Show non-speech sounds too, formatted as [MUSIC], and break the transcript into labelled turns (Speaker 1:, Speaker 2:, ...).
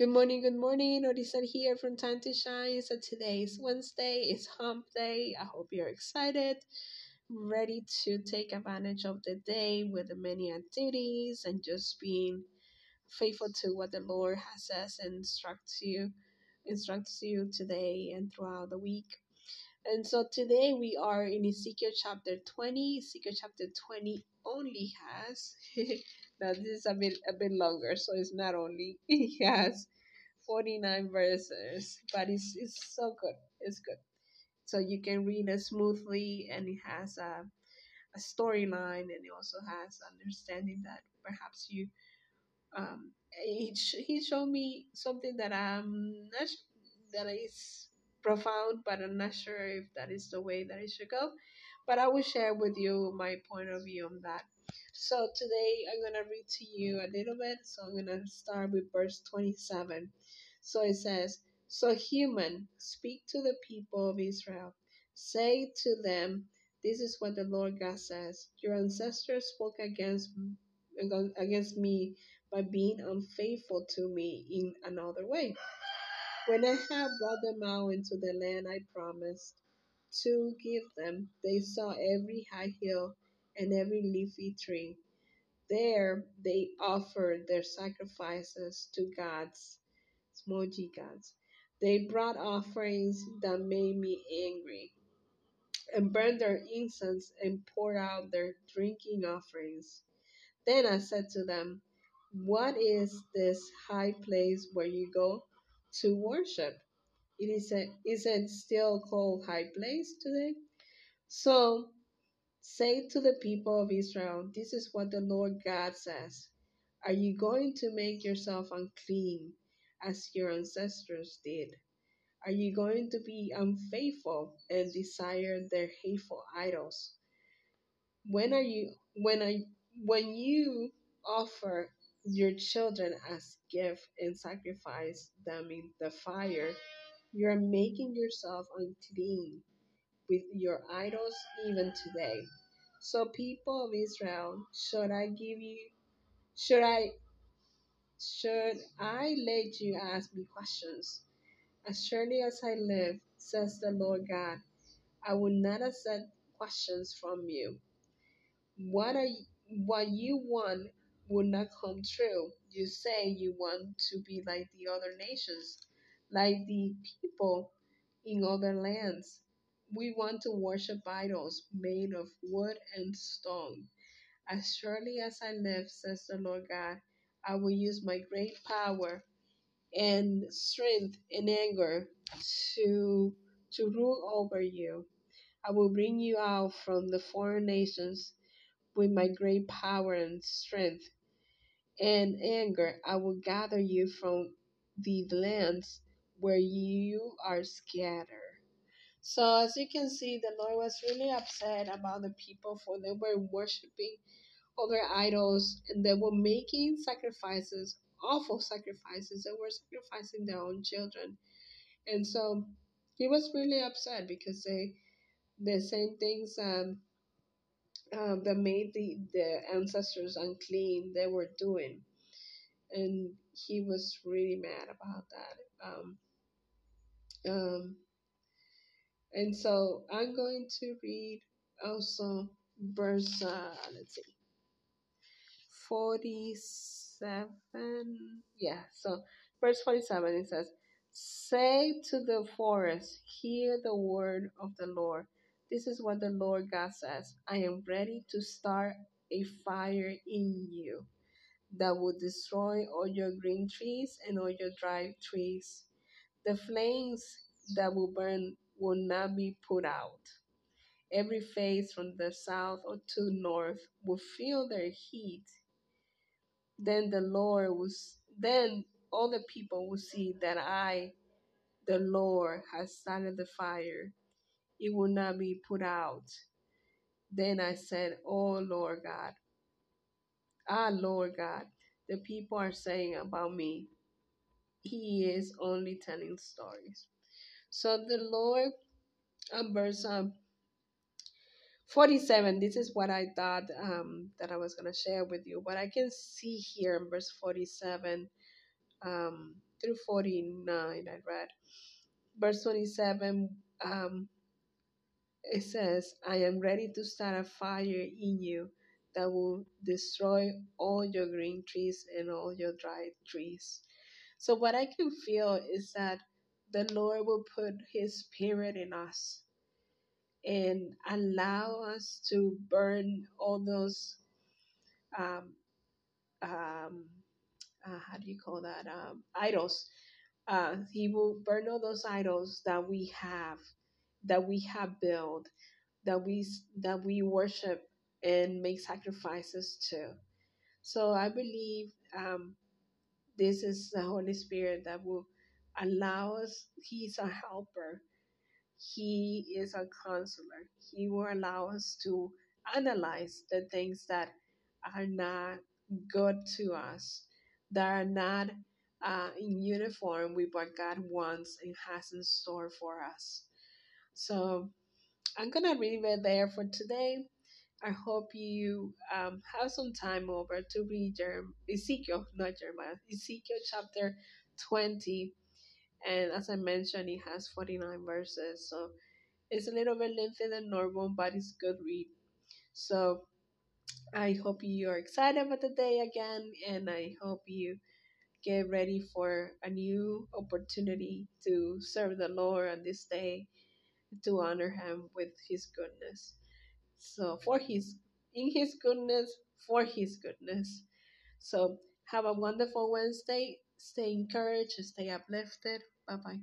Speaker 1: Good morning, good morning. Odisa here from Time to Shine. So today is Wednesday, it's hump day. I hope you're excited, ready to take advantage of the day with the many activities and just being faithful to what the Lord has says and instructs you instructs you today and throughout the week. And so today we are in Ezekiel chapter 20. Ezekiel chapter 20 only has [LAUGHS] now this is a bit a bit longer, so it's not only [LAUGHS] it has 49 verses, but it's it's so good. It's good. So you can read it smoothly and it has a a storyline and it also has understanding that perhaps you um he, he showed me something that I'm not that is profound, but I'm not sure if that is the way that it should go. But I will share with you my point of view on that. So today I'm gonna read to you a little bit. So I'm gonna start with verse 27. So it says, So human, speak to the people of Israel. Say to them, This is what the Lord God says. Your ancestors spoke against against me by being unfaithful to me in another way. When I have brought them out into the land I promised to give them, they saw every high hill and every leafy tree. There they offered their sacrifices to gods, g gods. They brought offerings that made me angry, and burned their incense and poured out their drinking offerings. Then I said to them, What is this high place where you go to worship? It is a, is it still called high place today? So say to the people of Israel, This is what the Lord God says. Are you going to make yourself unclean as your ancestors did? Are you going to be unfaithful and desire their hateful idols? When are you when I when you offer your children as gift and sacrifice them in the fire, you're making yourself unclean with your idols even today. So people of Israel, should I give you should I should I let you ask me questions? As surely as I live, says the Lord God, I will not accept questions from you. What are what you want will not come true. You say you want to be like the other nations, like the people in other lands. We want to worship idols made of wood and stone. As surely as I live, says the Lord God, I will use my great power and strength and anger to to rule over you. I will bring you out from the foreign nations with my great power and strength and anger. I will gather you from the lands where you are scattered. So as you can see, the Lord was really upset about the people for they were worshiping other idols and they were making sacrifices, awful sacrifices. They were sacrificing their own children. And so he was really upset because they the same things um, um, that made the, the ancestors unclean they were doing. And he was really mad about that. Um, um, and so I'm going to read also verse, uh, let's see, 47. Yeah, so verse 47 it says, Say to the forest, Hear the word of the Lord. This is what the Lord God says I am ready to start a fire in you that will destroy all your green trees and all your dry trees. The flames that will burn will not be put out. Every face from the south or to north will feel their heat. Then the Lord will, then all the people will see that I, the Lord, has started the fire. It will not be put out. Then I said, Oh Lord God, ah Lord God, the people are saying about me, He is only telling stories. So the Lord, um, verse um, 47 this is what i thought um, that i was going to share with you but i can see here in verse 47 um, through 49, I read. Verse 27, um, it says, I am ready to start a fire in you that will destroy all your green trees and all your dry trees. So, what I can feel is that the Lord will put His Spirit in us and allow us to burn all those, um, um, uh, how do you call that? Um, idols. Uh, he will burn all those idols that we have, that we have built, that we that we worship and make sacrifices to. So I believe um, this is the Holy Spirit that will allow us. He's a helper. He is a counselor. He will allow us to analyze the things that are not good to us, that are not uh, in uniform with what God wants and has in store for us. So I'm gonna leave it there for today. I hope you um, have some time over to read your Ezekiel, not Jeremiah, Ezekiel chapter 20. And as I mentioned, it has 49 verses. So it's a little bit lengthier than normal, but it's good read. So I hope you are excited about the day again, and I hope you get ready for a new opportunity to serve the Lord on this day, to honor Him with His goodness. So for his in his goodness, for his goodness. So have a wonderful Wednesday. Stay encouraged, stay uplifted. Bye bye.